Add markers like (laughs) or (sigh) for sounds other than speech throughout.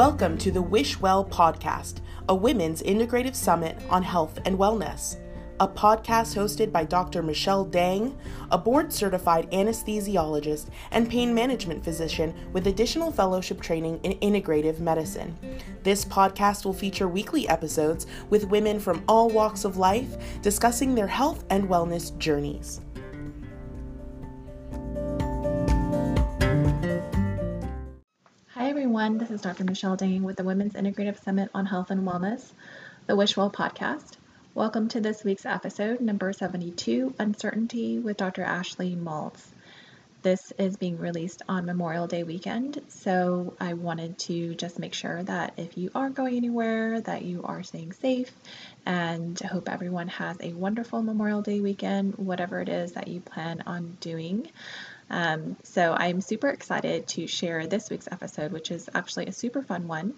Welcome to the Wish Well podcast, a women's integrative summit on health and wellness. A podcast hosted by Dr. Michelle Dang, a board certified anesthesiologist and pain management physician with additional fellowship training in integrative medicine. This podcast will feature weekly episodes with women from all walks of life discussing their health and wellness journeys. Everyone. This is Dr. Michelle Dang with the Women's Integrative Summit on Health and Wellness, the Wishwell podcast. Welcome to this week's episode, number 72 Uncertainty with Dr. Ashley Maltz. This is being released on Memorial Day weekend, so I wanted to just make sure that if you are going anywhere, that you are staying safe, and hope everyone has a wonderful Memorial Day weekend, whatever it is that you plan on doing. Um, so I'm super excited to share this week's episode, which is actually a super fun one.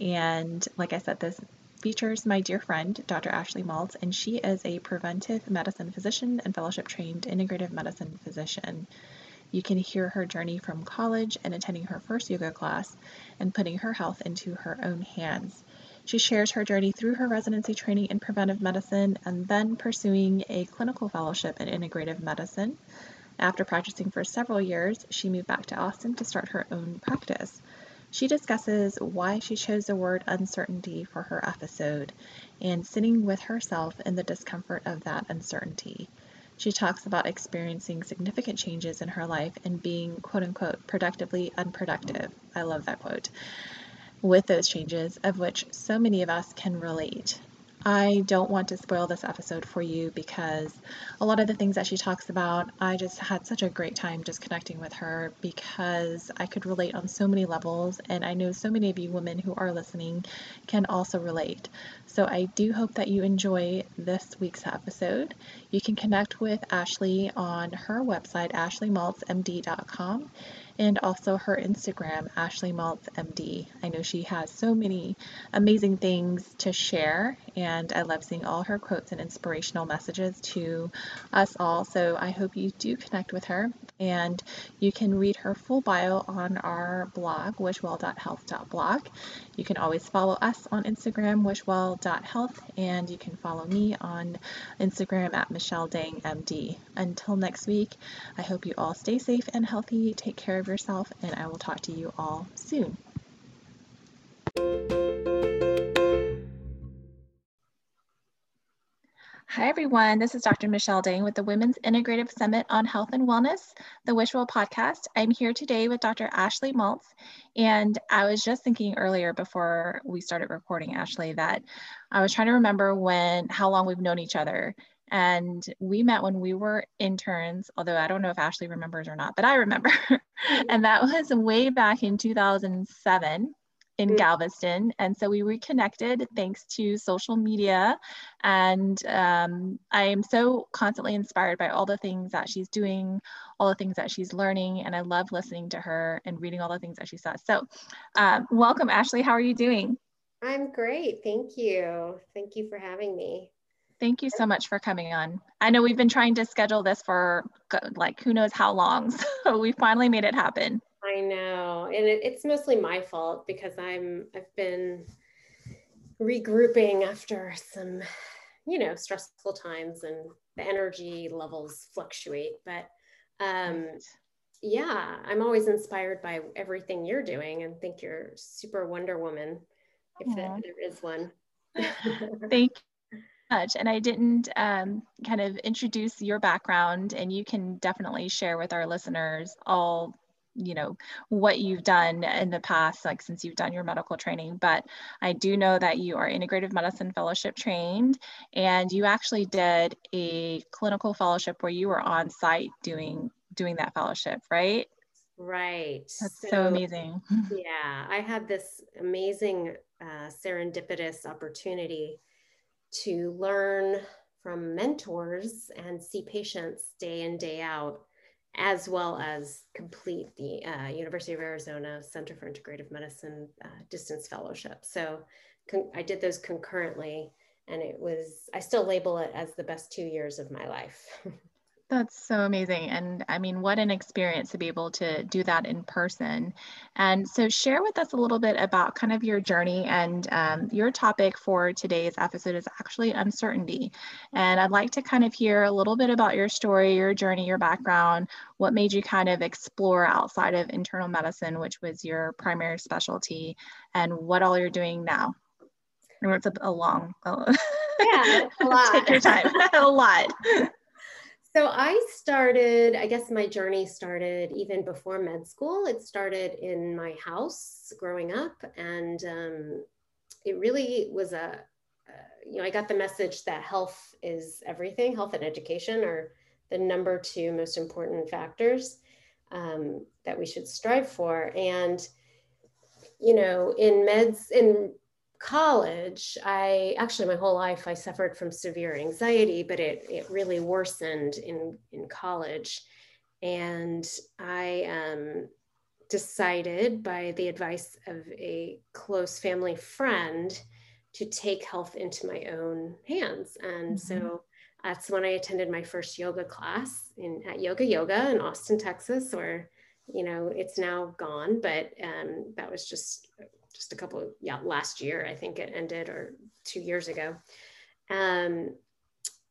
And like I said, this features my dear friend, Dr. Ashley Maltz, and she is a preventive medicine physician and fellowship trained integrative medicine physician. You can hear her journey from college and attending her first yoga class and putting her health into her own hands. She shares her journey through her residency training in preventive medicine and then pursuing a clinical fellowship in integrative medicine. After practicing for several years, she moved back to Austin to start her own practice. She discusses why she chose the word uncertainty for her episode and sitting with herself in the discomfort of that uncertainty. She talks about experiencing significant changes in her life and being quote unquote productively unproductive. I love that quote. With those changes, of which so many of us can relate. I don't want to spoil this episode for you because a lot of the things that she talks about, I just had such a great time just connecting with her because I could relate on so many levels. And I know so many of you women who are listening can also relate. So I do hope that you enjoy this week's episode. You can connect with Ashley on her website, ashleymaltzmd.com and also her Instagram, Ashley Maltz MD. I know she has so many amazing things to share, and I love seeing all her quotes and inspirational messages to us all. So I hope you do connect with her, and you can read her full bio on our blog, wishwell.health.blog. You can always follow us on Instagram, wishwell.health, and you can follow me on Instagram at Michelle Dang MD. Until next week, I hope you all stay safe and healthy. Take care of of yourself, and I will talk to you all soon. Hi, everyone. This is Dr. Michelle Dang with the Women's Integrative Summit on Health and Wellness, the Wishwell podcast. I'm here today with Dr. Ashley Maltz. And I was just thinking earlier before we started recording, Ashley, that I was trying to remember when, how long we've known each other. And we met when we were interns, although I don't know if Ashley remembers or not, but I remember. (laughs) and that was way back in 2007 in mm. Galveston. And so we reconnected thanks to social media. And um, I am so constantly inspired by all the things that she's doing, all the things that she's learning. And I love listening to her and reading all the things that she says. So, um, welcome, Ashley. How are you doing? I'm great. Thank you. Thank you for having me. Thank you so much for coming on. I know we've been trying to schedule this for like who knows how long, (laughs) so we finally made it happen. I know, and it, it's mostly my fault because I'm I've been regrouping after some, you know, stressful times and the energy levels fluctuate. But um, yeah, I'm always inspired by everything you're doing, and think you're super Wonder Woman, if there is one. (laughs) Thank you much. And I didn't um, kind of introduce your background, and you can definitely share with our listeners all you know what you've done in the past like since you've done your medical training but i do know that you are integrative medicine fellowship trained and you actually did a clinical fellowship where you were on site doing doing that fellowship right? Right. That's so, so amazing. (laughs) yeah i had this amazing uh, serendipitous opportunity to learn from mentors and see patients day in, day out, as well as complete the uh, University of Arizona Center for Integrative Medicine uh, distance fellowship. So I did those concurrently, and it was, I still label it as the best two years of my life. (laughs) That's so amazing. And I mean, what an experience to be able to do that in person. And so, share with us a little bit about kind of your journey. And um, your topic for today's episode is actually uncertainty. And I'd like to kind of hear a little bit about your story, your journey, your background, what made you kind of explore outside of internal medicine, which was your primary specialty, and what all you're doing now. And it's a, a long, yeah, (laughs) (laughs) a lot. take your time, a lot. So I started, I guess my journey started even before med school. It started in my house growing up, and um, it really was a, uh, you know, I got the message that health is everything. Health and education are the number two most important factors um, that we should strive for. And you know, in meds, in college, I actually my whole life I suffered from severe anxiety, but it it really worsened in in college, and I um, decided by the advice of a close family friend to take health into my own hands, and mm-hmm. so that's when I attended my first yoga class in at Yoga Yoga in Austin, Texas, where you know it's now gone, but um, that was just just a couple, yeah, last year, I think it ended or two years ago. Um,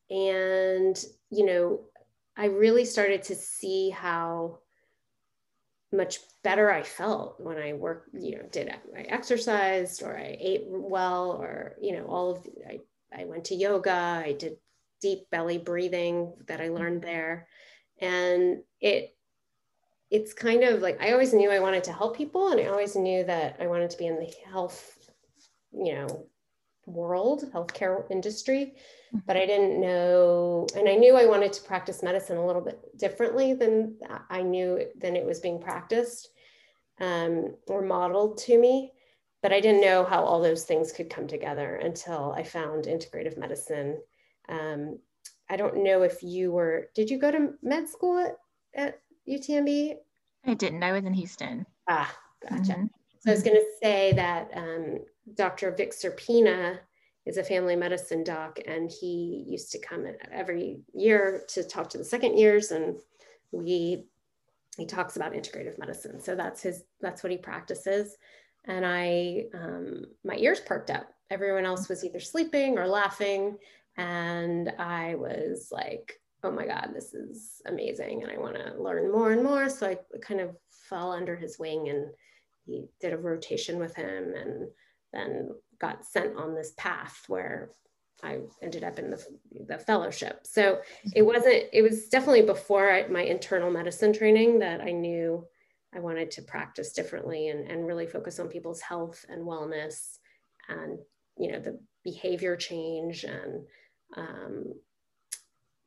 and, you know, I really started to see how much better I felt when I worked, you know, did I exercised or I ate well or, you know, all of, the, I, I went to yoga, I did deep belly breathing that I learned there. And it it's kind of like I always knew I wanted to help people and I always knew that I wanted to be in the health, you know, world, healthcare industry, mm-hmm. but I didn't know and I knew I wanted to practice medicine a little bit differently than I knew than it was being practiced um, or modeled to me. But I didn't know how all those things could come together until I found integrative medicine. Um, I don't know if you were, did you go to med school at, at UTMB? I didn't. I was in Houston. Ah, gotcha. Mm-hmm. So I was going to say that um, Dr. Vic Sierpina is a family medicine doc, and he used to come every year to talk to the second years, and we he talks about integrative medicine. So that's his that's what he practices, and I um, my ears perked up. Everyone else was either sleeping or laughing, and I was like, oh my God, this is amazing. And I want to learn more and more. So I kind of fell under his wing and he did a rotation with him and then got sent on this path where I ended up in the, the fellowship. So it mm-hmm. wasn't, it was definitely before I, my internal medicine training that I knew I wanted to practice differently and, and really focus on people's health and wellness and, you know, the behavior change and um,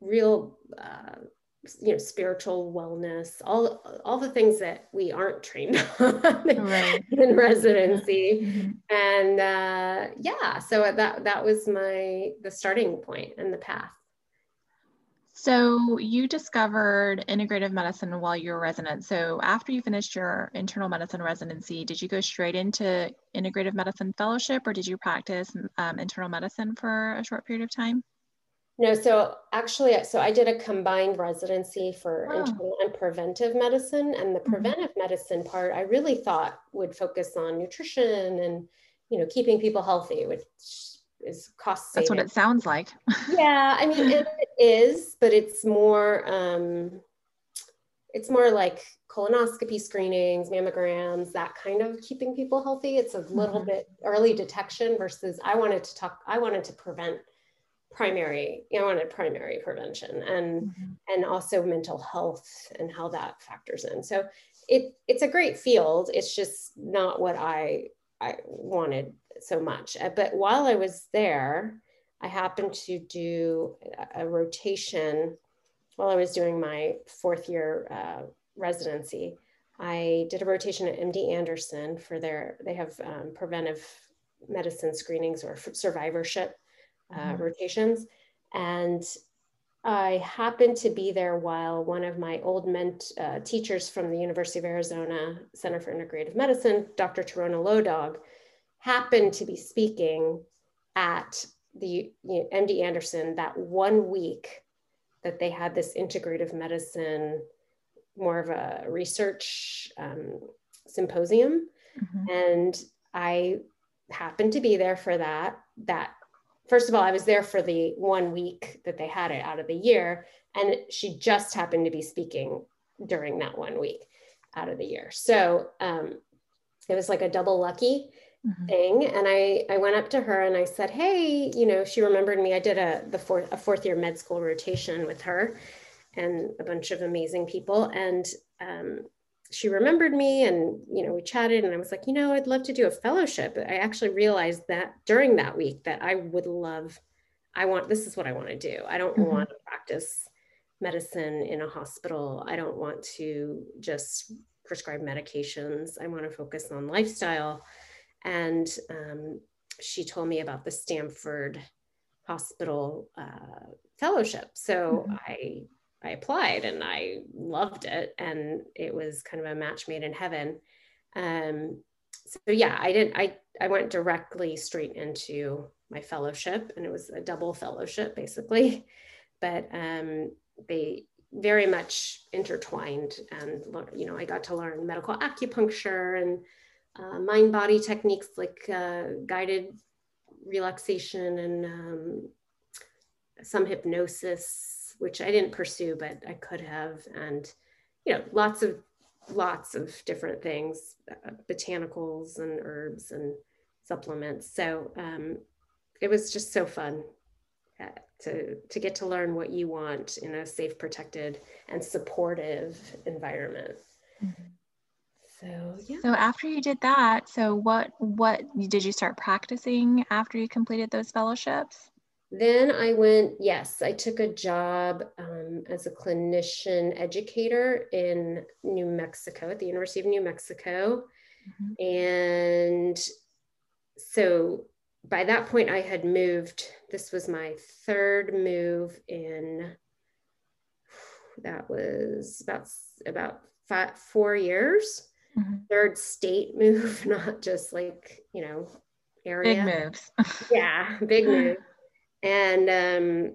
real uh, you know spiritual wellness all all the things that we aren't trained (laughs) on right. in residency. Mm-hmm. and uh, yeah so that that was my the starting point and the path. So you discovered integrative medicine while you were resident. So after you finished your internal medicine residency did you go straight into integrative medicine fellowship or did you practice um, internal medicine for a short period of time no, so actually, so I did a combined residency for internal and preventive medicine. And the mm-hmm. preventive mm-hmm. medicine part, I really thought would focus on nutrition and, you know, keeping people healthy, which is cost saving. That's what it sounds like. (laughs) yeah, I mean, it is, but it's more, um, it's more like colonoscopy screenings, mammograms, that kind of keeping people healthy. It's a little mm-hmm. bit early detection versus I wanted to talk, I wanted to prevent primary you know, I wanted primary prevention and mm-hmm. and also mental health and how that factors in. So it it's a great field. It's just not what i i wanted so much. Uh, but while i was there i happened to do a, rotation while i was doing my fourth year uh, residency. I did a rotation at md anderson for their they have um, preventive medicine screenings or survivorship uh, mm-hmm. rotations. And I happened to be there while one of my old ment uh, teachers from the University of Arizona Center for Integrative Medicine, Dr. Tieraona Low Dog, happened to be speaking at the you know, MD Anderson that one week that they had this integrative medicine, more of a research um, symposium. Mm-hmm. And I happened to be there for that. That first of all, I was there for the one week that they had it out of the year, and she just happened to be speaking during that one week out of the year. So um, it was like a double lucky mm-hmm. thing. And I I went up to her and I said, hey, you know, she remembered me. I did a the fourth a fourth year med school rotation with her and a bunch of amazing people. And um, she remembered me and you know we chatted and i was like you know i'd love to do a fellowship. I actually realized that during that week that i would love i want this is what i want to do. I don't mm-hmm. want to practice medicine in a hospital. I don't want to just prescribe medications. I want to focus on lifestyle. And um, she told me about the stanford hospital uh, fellowship. So mm-hmm. i I applied and I loved it. And it was kind of a match made in heaven. Um, so yeah, I didn't, I, I went directly straight into my fellowship and it was a double fellowship basically, (laughs) but um, they very much intertwined and, you know, I got to learn medical acupuncture and uh, mind body techniques like uh, guided relaxation and um, some hypnosis which I didn't pursue, but I could have. And, you know, lots of, lots of different things, uh, botanicals and herbs and supplements. So um, it was just so fun uh, to, to get to learn what you want in a safe, protected, and supportive environment. Mm-hmm. So yeah. So after you did that, so what what did you start practicing after you completed those fellowships? Then I went, yes, I took a job um, as a clinician educator in New Mexico at the University of New Mexico. Mm-hmm. And so by that point, I had moved. This was my third move in, that was about, about five, four years. Mm-hmm. Third state move, (laughs) not just like, you know, area. Big moves. (laughs) yeah, big (laughs) move and um,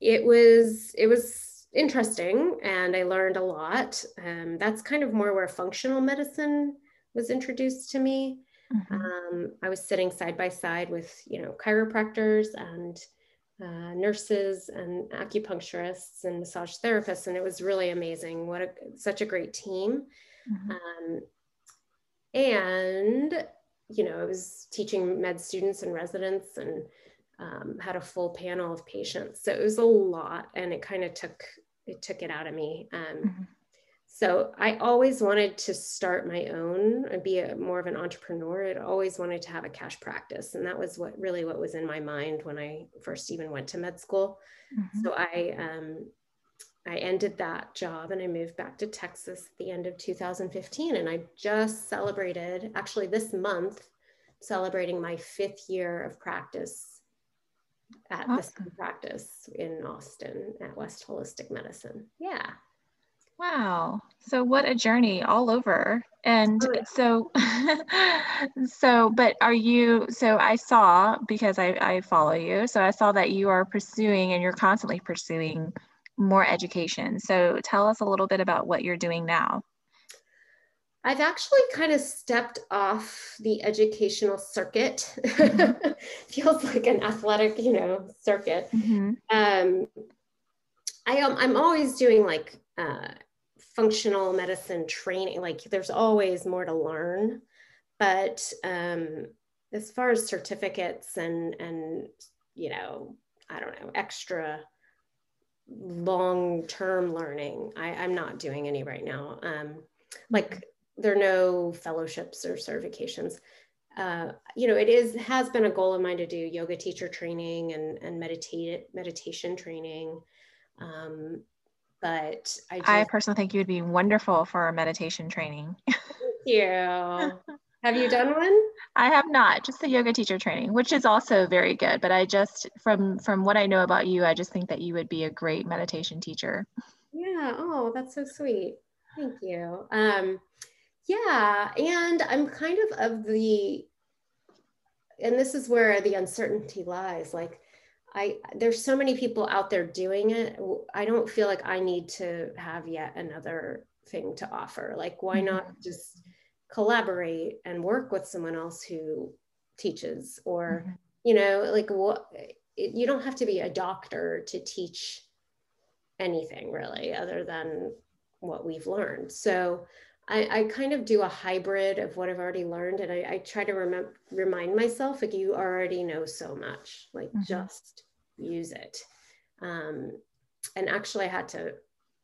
it was it was interesting and i learned a lot um, that's kind of more where functional medicine was introduced to me mm-hmm. um, i was sitting side by side with you know chiropractors and uh, nurses and acupuncturists and massage therapists and it was really amazing what a such a great team mm-hmm. um, and you know i was teaching med students and residents and um, had a full panel of patients. So it was a lot and it kind of took, it took it out of me. Um, mm-hmm. So I always wanted to start my own and be a, more of an entrepreneur. I always wanted to have a cash practice. And that was what really what was in my mind when I first even went to med school. Mm-hmm. So I, um, I ended that job and I moved back to Texas at the end of 2015. And I just celebrated, actually, this month, celebrating my fifth year of practice at awesome. this practice in Austin at West Holistic Medicine. Yeah. Wow. So what a journey all over. And oh, so (laughs) so but are you so I saw because I, I follow you, so I saw that you are pursuing and you're constantly pursuing more education. So tell us a little bit about what you're doing now. I've actually kind of stepped off the educational circuit. Mm-hmm. (laughs) Feels like an athletic, you know, circuit. Mm-hmm. Um, I am. I'm always doing like uh, functional medicine training. Like there's always more to learn, but um, as far as certificates and and you know, I don't know, extra long term learning, I, I'm not doing any right now. Um, like there are no fellowships or certifications. Uh, you know, it is has been a goal of mine to do yoga teacher training and and meditate meditation training. Um, but I, just, I personally think you would be wonderful for meditation training. (laughs) Thank you. have you done one? I have not, just the yoga teacher training, which is also very good. But I just from from what I know about you, I just think that you would be a great meditation teacher. Yeah. Oh, that's so sweet. Thank you. Um, yeah, and I'm kind of of the, and this is where the uncertainty lies. Like, I there's so many people out there doing it. I don't feel like I need to have yet another thing to offer. Like why mm-hmm. not just collaborate and work with someone else who teaches or mm-hmm. you know like what it, you don't have to be a doctor to teach anything really other than what we've learned. So I, I, kind of do a hybrid of what I've already learned, and I, I try to remember remind myself like you already know so much, like mm-hmm. just use it. Um, and actually, I had to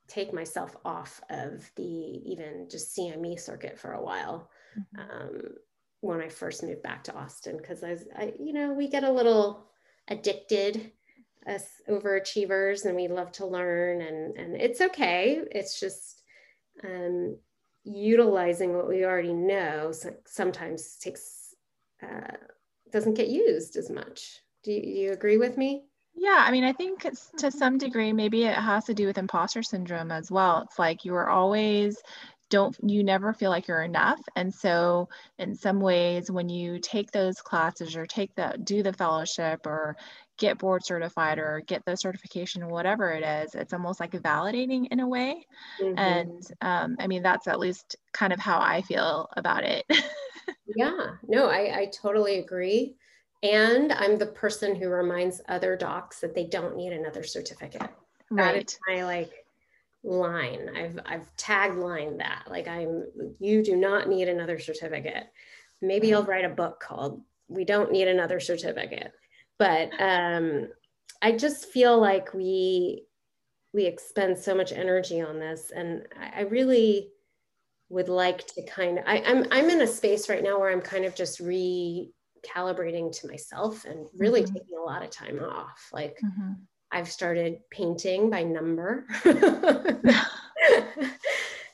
take myself off of the even just CME circuit for a while mm-hmm. um, when I first moved back to Austin because I, was, I, you know, we get a little addicted as overachievers and we love to learn and and it's okay. It's just um, utilizing what we already know sometimes takes uh, doesn't get used as much. Do you, do you agree with me? Yeah, I mean, I think to some degree, maybe it has to do with imposter syndrome as well. It's like you are always don't you never feel like you're enough. And so in some ways when you take those classes or take the do the fellowship or get board certified or get the certification whatever it is it's almost like validating in a way. Mm-hmm. and um, i mean that's at least kind of how i feel about it. (laughs) Yeah. No I, I totally agree. And i'm the person who reminds other docs that they don't need another certificate. Right. that is my like line. I've I've taglined that. Like I'm you do not need another certificate. Maybe I'll write a book called We Don't Need Another Certificate. But um I just feel like we we expend so much energy on this and I, I really would like to kind of I, am I'm, I'm in a space right now where I'm kind of just recalibrating to myself and really mm-hmm. taking a lot of time off. Like mm-hmm. I've started painting by number. (laughs) (laughs)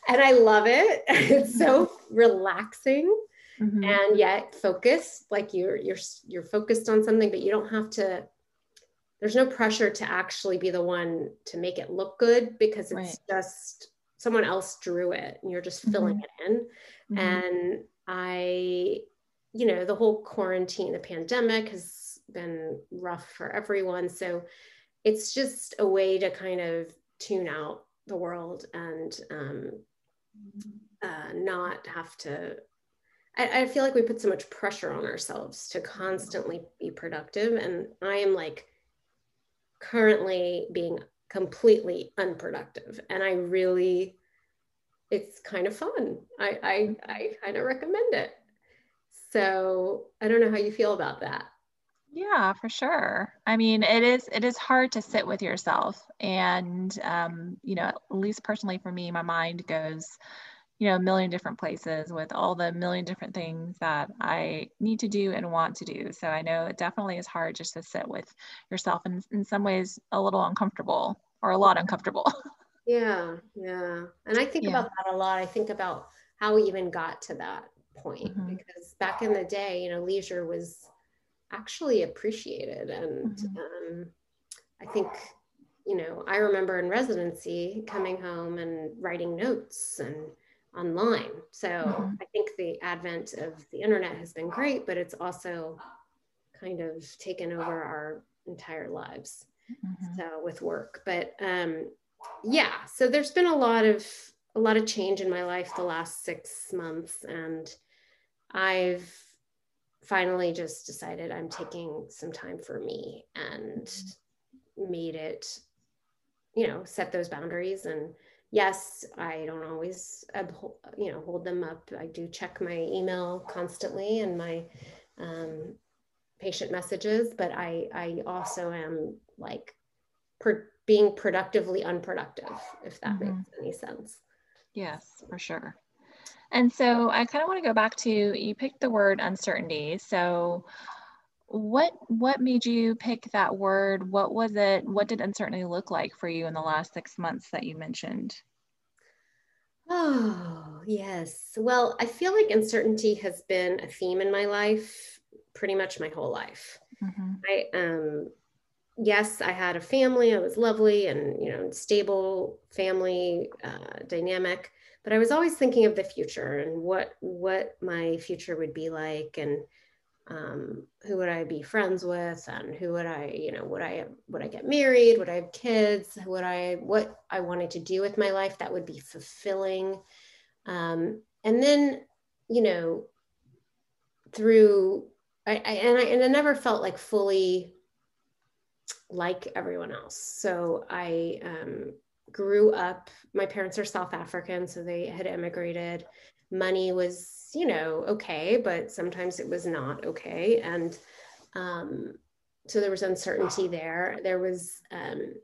and I love it. (laughs) It's so relaxing mm-hmm. and yet focused. Like you're you're you're focused on something, but you don't have to there's no pressure to actually be the one to make it look good because it's right. just someone else drew it and you're just filling mm-hmm. it in. Mm-hmm. And I, you know, the whole quarantine, the pandemic has been rough for everyone. So it's just a way to kind of tune out the world and um, uh, not have to. I, I feel like we put so much pressure on ourselves to constantly be productive. And I am like currently being completely unproductive. And I really, it's kind of fun. I, I, I kind of recommend it. So I don't know how you feel about that. Yeah, for sure. I mean, it is it is hard to sit with yourself, and um, you know, at least personally for me, my mind goes, you know, a million different places with all the million different things that I need to do and want to do. So I know it definitely is hard just to sit with yourself, and in some ways, a little uncomfortable or a lot uncomfortable. (laughs) Yeah, yeah, and I think yeah. about that a lot. I think about how we even got to that point mm-hmm. because back in the day, you know, leisure was actually appreciated. And mm-hmm. um, I think, you know, I remember in residency coming home and writing notes and online. So mm-hmm. I think the advent of the internet has been great, but it's also kind of taken over our entire lives. Mm-hmm. So with work, but um, yeah, so there's been a lot of a lot of change in my life the last six months, and I've finally just decided I'm taking some time for me and made it, you know, set those boundaries. And yes, I don't always, you know, hold them up. I do check my email constantly and my um, patient messages, but I, I also am like per, being productively unproductive, if that mm-hmm. makes any sense. Yes, for sure. And so I kind of want to go back to you picked the word uncertainty. So what what made you pick that word? What was it? What did uncertainty look like for you in the last six months that you mentioned? Oh, yes. Well, I feel like uncertainty has been a theme in my life pretty much my whole life. Mm-hmm. I um yes, I had a family, I was lovely and you know, stable family uh, dynamic but I was always thinking of the future and what what my future would be like. And um, who would I be friends with and who would I, you know, would I would I get married? Would I have kids? Would I what I wanted to do with my life that would be fulfilling? Um, and then, you know, through I, I and I and I never felt like fully like everyone else. So I um, grew up. My parents are South African, so they had immigrated. Money was you know, okay, but sometimes it was not okay. And um, so there was uncertainty there. There was um,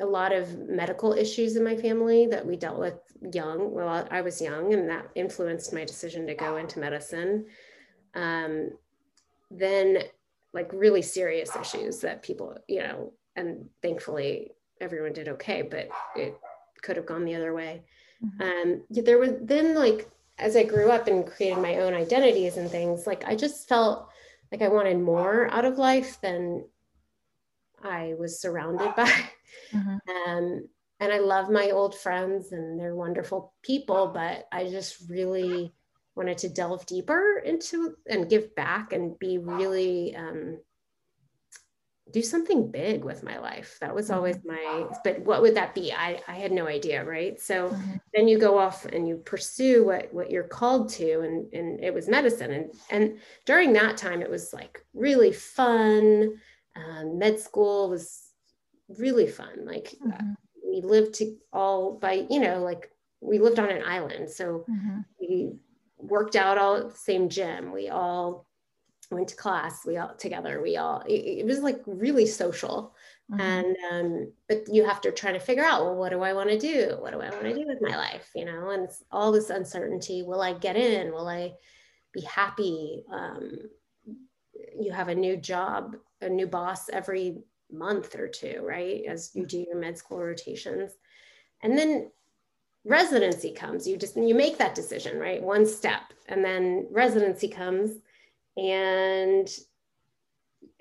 a lot of medical issues in my family that we dealt with young. Well, I was young, and that influenced my decision to go into medicine. Um, then, like really serious issues that people, you know, and thankfully everyone did okay, but it could have gone the other way. Mm-hmm. Um, there was then like as I grew up and created my own identities and things, like I just felt like I wanted more out of life than I was surrounded (laughs) by. Mm-hmm. Um, and I love my old friends and they're wonderful people, but I just really wanted to delve deeper into and give back and be really um, do something big with my life. That was always mm-hmm. my, but what would that be? I, I had no idea. Right. So mm-hmm. then you go off and you pursue what, what you're called to. And, and it was medicine. And, and during that time, it was like really fun. Um, med school was really fun. Like mm-hmm. we lived to all by, you know, like we lived on an island. So mm-hmm. we worked out all at the same gym. We all went to class we all together we all it, it was like really social. Mm-hmm. and um, but you have to try to figure out well what do i want to do? What do i want to do with my life you know? And all this uncertainty. Will i get in? Will i be happy? Um, you have a new job a new boss every month or two right? As you do your med school rotations. And then residency comes. You just you make that decision right? One step and then residency comes and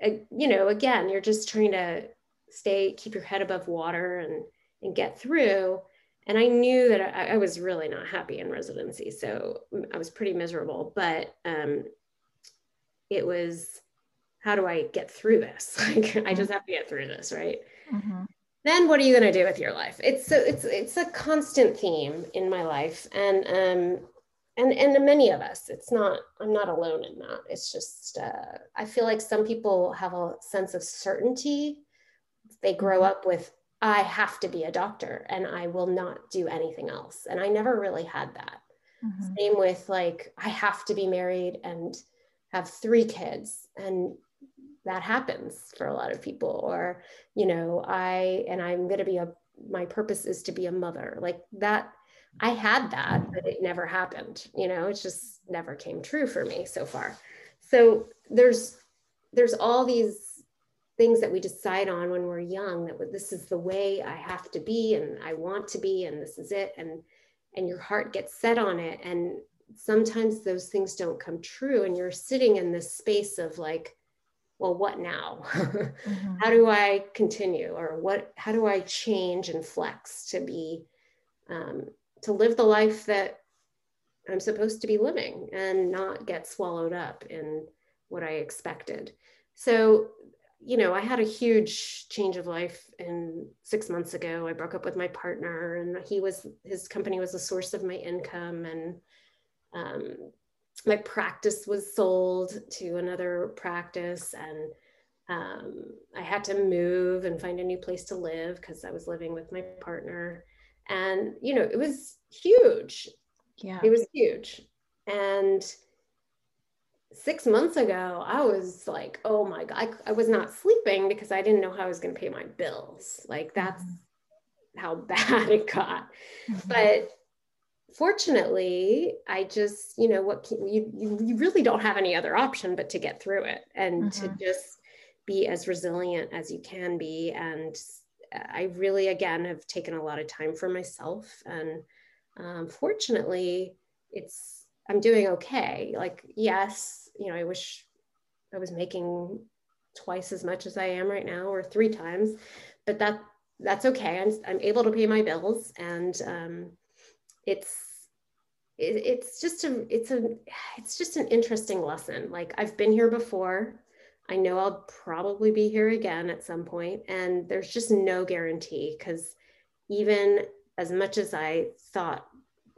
uh, you know again you're just trying to stay keep your head above water and and get through. And i knew that I, I, was really not happy in residency so i was pretty miserable. But um it was how do i get through this? (laughs) Like i just have to get through this right? Mm-hmm. then what are you going to do with your life? It's so it's it's a constant theme in my life. And um and and many of us it's not i'm not alone in that. It's just uh, i feel like some people have a sense of certainty. They grow mm-hmm. up with i have to be a doctor and i will not do anything else. And i never really had that. Mm-hmm. same with like i have to be married and have three kids and that happens for a lot of people. Or you know i and i'm going to be a my purpose is to be a mother. Like that I had that, but it never happened. You know, it just never came true for me so far. So there's there's all these things that we decide on when we're young that this is the way I have to be and I want to be and this is it and and your heart gets set on it and sometimes those things don't come true and you're sitting in this space of like well what now (laughs) mm-hmm. how do i continue or what how do i change and flex to be um, to live the life that I'm supposed to be living and not get swallowed up in what I expected. So, you know, I had a huge change of life in six months ago. I broke up with my partner, and he was his company was a source of my income, and um, my practice was sold to another practice, and um, I had to move and find a new place to live because I was living with my partner and you know it was huge yeah it was huge and six months ago i was like oh my god I, I was not sleeping because i didn't know how i was going to pay my bills like that's mm-hmm. how (laughs) bad it got mm-hmm. but fortunately i just you know what can, you, you, you really don't have any other option but to get through it and mm-hmm. to just be as resilient as you can be and I really, again, have taken a lot of time for myself. And um, fortunately, it's, I'm doing okay. Like, yes, you know, I wish I was making twice as much as I am right now or three times, but that, that's okay. I'm, I'm able to pay my bills and um, it's, it, it's just a it's a it's just an interesting lesson like i've been here before i know i'll probably be here again at some point and there's just no guarantee because even as much as i thought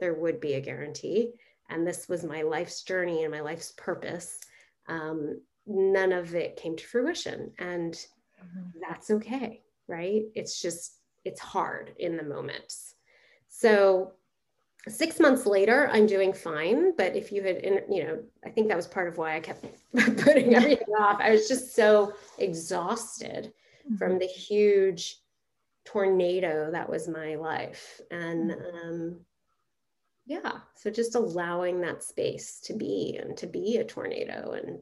there would be a guarantee and this was my life's journey and my life's purpose um, none of it came to fruition and mm-hmm. that's okay right it's just it's hard in the moments so six months later i'm doing fine but if you had you know i think that was part of why i kept (laughs) putting everything off. I was just so exhausted mm-hmm. from the huge tornado that was my life. And mm-hmm. um, yeah so just allowing that space to be and to be a tornado and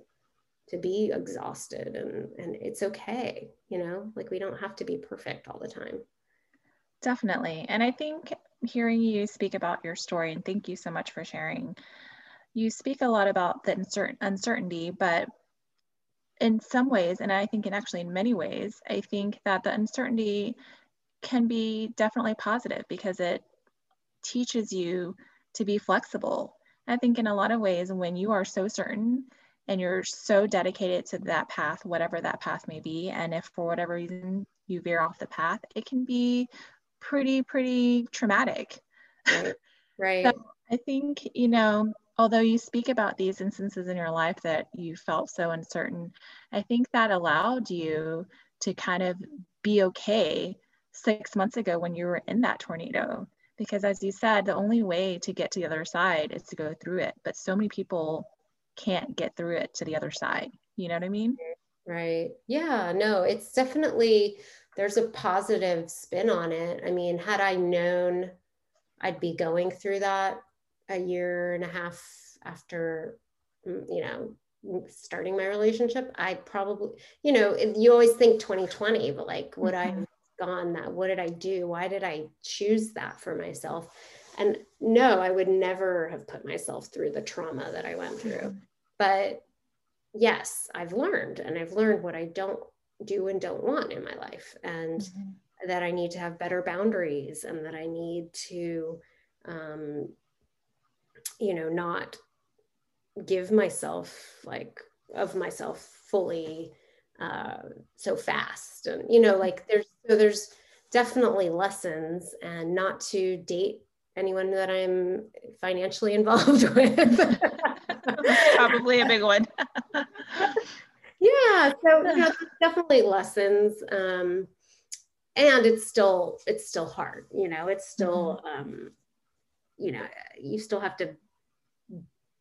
to be exhausted and and it's okay you know like we don't have to be perfect all the time. Definitely. And i think hearing you speak about your story and thank you so much for sharing you speak a lot about the uncertain uncertainty but in some ways and i think in actually in many ways i think that the uncertainty can be definitely positive because it teaches you to be flexible i think in a lot of ways when you are so certain and you're so dedicated to that path, whatever that path may be. And if for whatever reason you veer off the path, it can be pretty, pretty traumatic. Right. (laughs) right. so I think, you know, although you speak about these instances in your life that you felt so uncertain, I think that allowed you to kind of be okay six months ago when you were in that tornado. Because as you said, the only way to get to the other side is to go through it. But so many people can't get through it to the other side. You know what I mean? Right. Yeah, no, it's definitely, there's a positive spin on it. I mean, had I known I'd be going through that a year and a half after, mm, you know, starting my relationship, I probably, you know, you always think 2020, but like, would mm-hmm. I gone that? What did I do? Why did I choose that for myself? And no, I would never have put myself through the trauma that I went through. Mm-hmm. But yes, I've learned and I've learned what I don't do and don't want in my life and mm-hmm. that I need to have better boundaries and that I need to um, you know not give myself like of myself fully uh, so fast and you know like there's so there's definitely lessons and not to date anyone that I'm financially (laughs) involved with. Probably a big one. (laughs) yeah, so you know, definitely lessons. Um, and it's still it's still hard, you know, it's still mm-hmm. um, you know, you still have to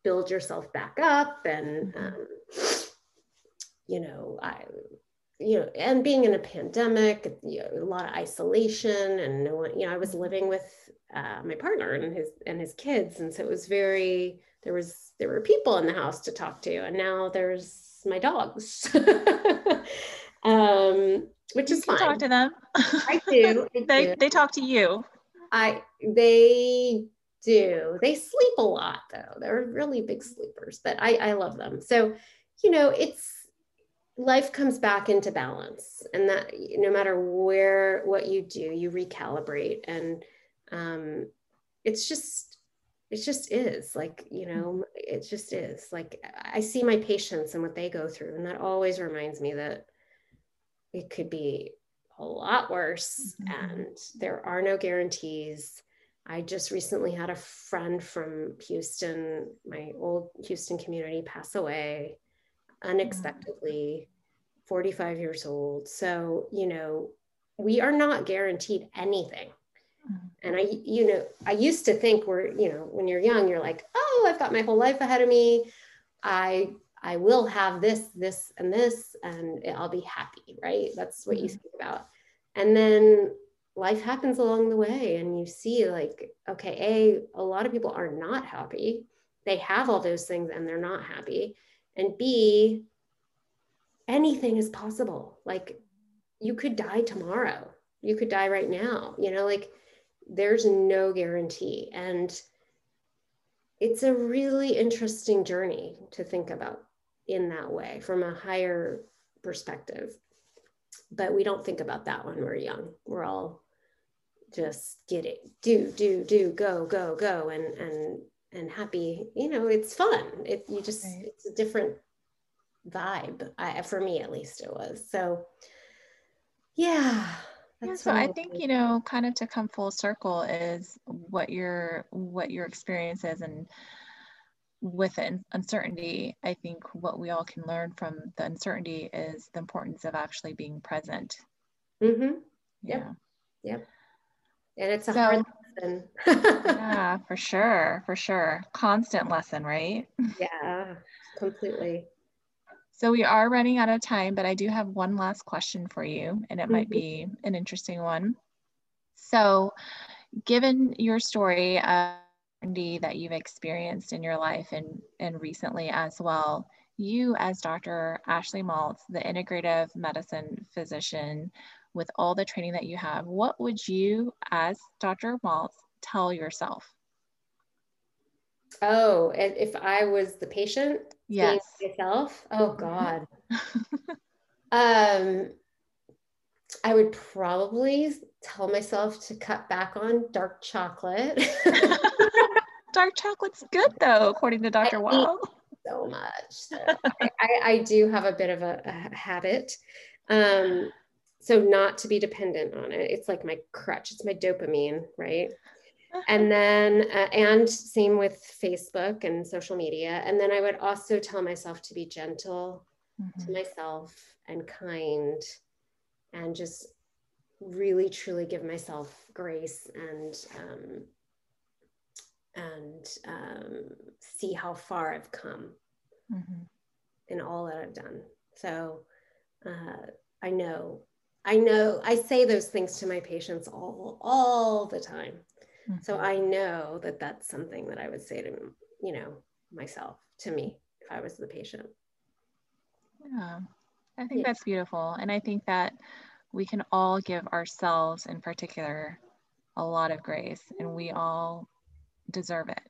build yourself back up and mm-hmm. um, you know, I you know, and being in a pandemic, you know, a lot of isolation, and no one, you know, I was living with uh, my partner and his and his kids, and so it was very. There was there were people in the house to talk to, and now there's my dogs, (laughs) um, which is fine. Talk to them. I do. (laughs) I they do. they talk to you. I they do. They sleep a lot though. They're really big sleepers, but I I love them. So you know, it's life comes back into balance and that no matter where what you do you recalibrate and um, it's just it just is like you know it just is like i see my patients and what they go through and that always reminds me that it could be a lot worse mm-hmm. and there are no guarantees i just recently had a friend from houston my old houston community pass away unexpectedly 45 years old so you know we are not guaranteed anything. And i you know i used to think we're you know when you're young you're like oh i've got my whole life ahead of me. I i will have this this and this and i'll be happy right? That's what you mm-hmm. think about. And then life happens along the way and you see like okay a a lot of people are not happy. They have all those things and they're not happy. And b anything is possible. Like you could die tomorrow. You could die right now you know? Like there's no guarantee. And it's a really interesting journey to think about in that way from a higher perspective. But we don't think about that when we're young. We're all just get it. Do do do go go go and and and happy. You know it's fun. It you just right. it's a different vibe. I, for me at least it was. So yeah yeah, so I think you know, kind of to come full circle is what your what your experience is, and with uncertainty, I think what we all can learn from the uncertainty is the importance of actually being present. Mm-hmm. Yeah. Yep. And it's a so, hard lesson. (laughs) yeah, for sure. For sure. Constant lesson, right? Yeah, completely. So we are running out of time, but I do have one last question for you, and it mm-hmm. might be an interesting one. So, given your story of that you've experienced in your life and, and recently as well, you as Dr. Ashley Maltz, the integrative medicine physician, with all the training that you have, what would you, as Dr. Maltz, tell yourself? Oh, if I was the patient, yes, myself. Oh God. (laughs) um, I would probably tell myself to cut back on dark chocolate. (laughs) dark chocolate's good though, according to Dr. Wall. So much. So I, I, I, do have a bit of a, a habit. Um, so not to be dependent on it. It's like my crutch. It's my dopamine, right? And then uh, and same with facebook and social media and then i would also tell myself to be gentle mm-hmm. to myself and kind and just really truly give myself grace and um, and um, see how far i've come mm-hmm. in all that i've done so uh, i know i know i say those things to my patients all all the time Mm-hmm. So I know that that's something that I would say to, you know, myself, to me, if I was the patient. Yeah, I think yeah. that's beautiful. And I think that we can all give ourselves in particular a lot of grace and we all deserve it.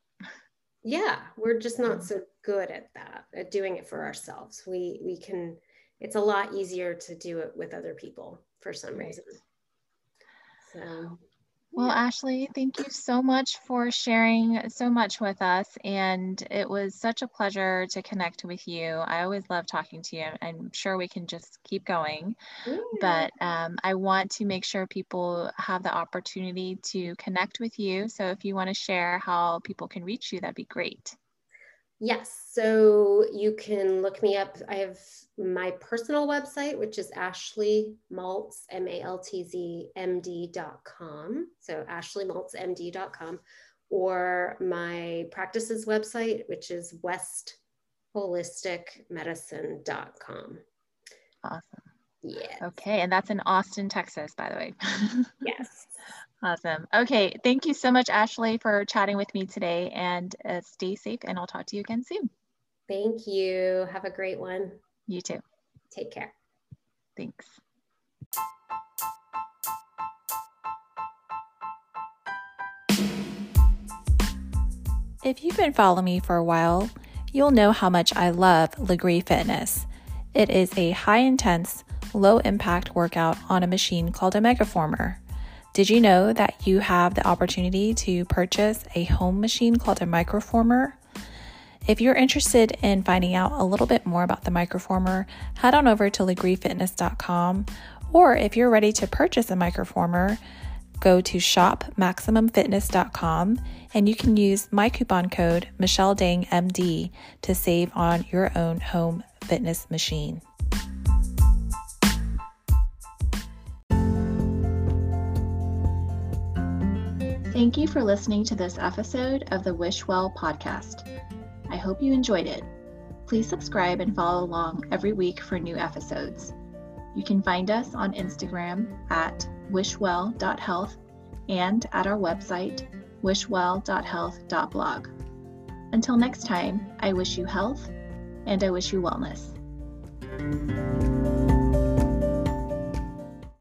Yeah, we're just not so good at that, at doing it for ourselves. We we can it's a lot easier to do it with other people for some right. reason. So well, Ashley, thank you so much for sharing so much with us. And it was such a pleasure to connect with you. I always love talking to you. I'm sure we can just keep going. But um, I want to make sure people have the opportunity to connect with you. So if you want to share how people can reach you, that'd be great. Yes. So you can look me up. I have my personal website, which is Ashley Maltz, M A L T Z M D.com. So ashleymaltzmd.com, or my practices website, which is West westholisticmedicine.com. Awesome. Yeah. Okay. And that's in Austin, Texas, by the way. (laughs) yes. Awesome. Okay. Thank you so much, Ashley, for chatting with me today and uh, stay safe. And I'll talk to you again soon. Thank you. Have a great one. You too. Take care. Thanks. If you've been following me for a while, you'll know how much I love Lagree Fitness. It is a high intense, low impact workout on a machine called a Megaformer. Did you know that you have the opportunity to purchase a home machine called a microformer? If you're interested in finding out a little bit more about the microformer, head on over to lagreefitness.com. Or if you're ready to purchase a microformer, go to shopmaximumfitness.com and you can use my coupon code MichelleDangMD to save on your own home fitness machine. Thank you for listening to this episode of the Wish Well podcast. I hope you enjoyed it. Please subscribe and follow along every week for new episodes. You can find us on Instagram at wishwell.health and at our website, wishwell.health.blog. Until next time, I wish you health and I wish you wellness.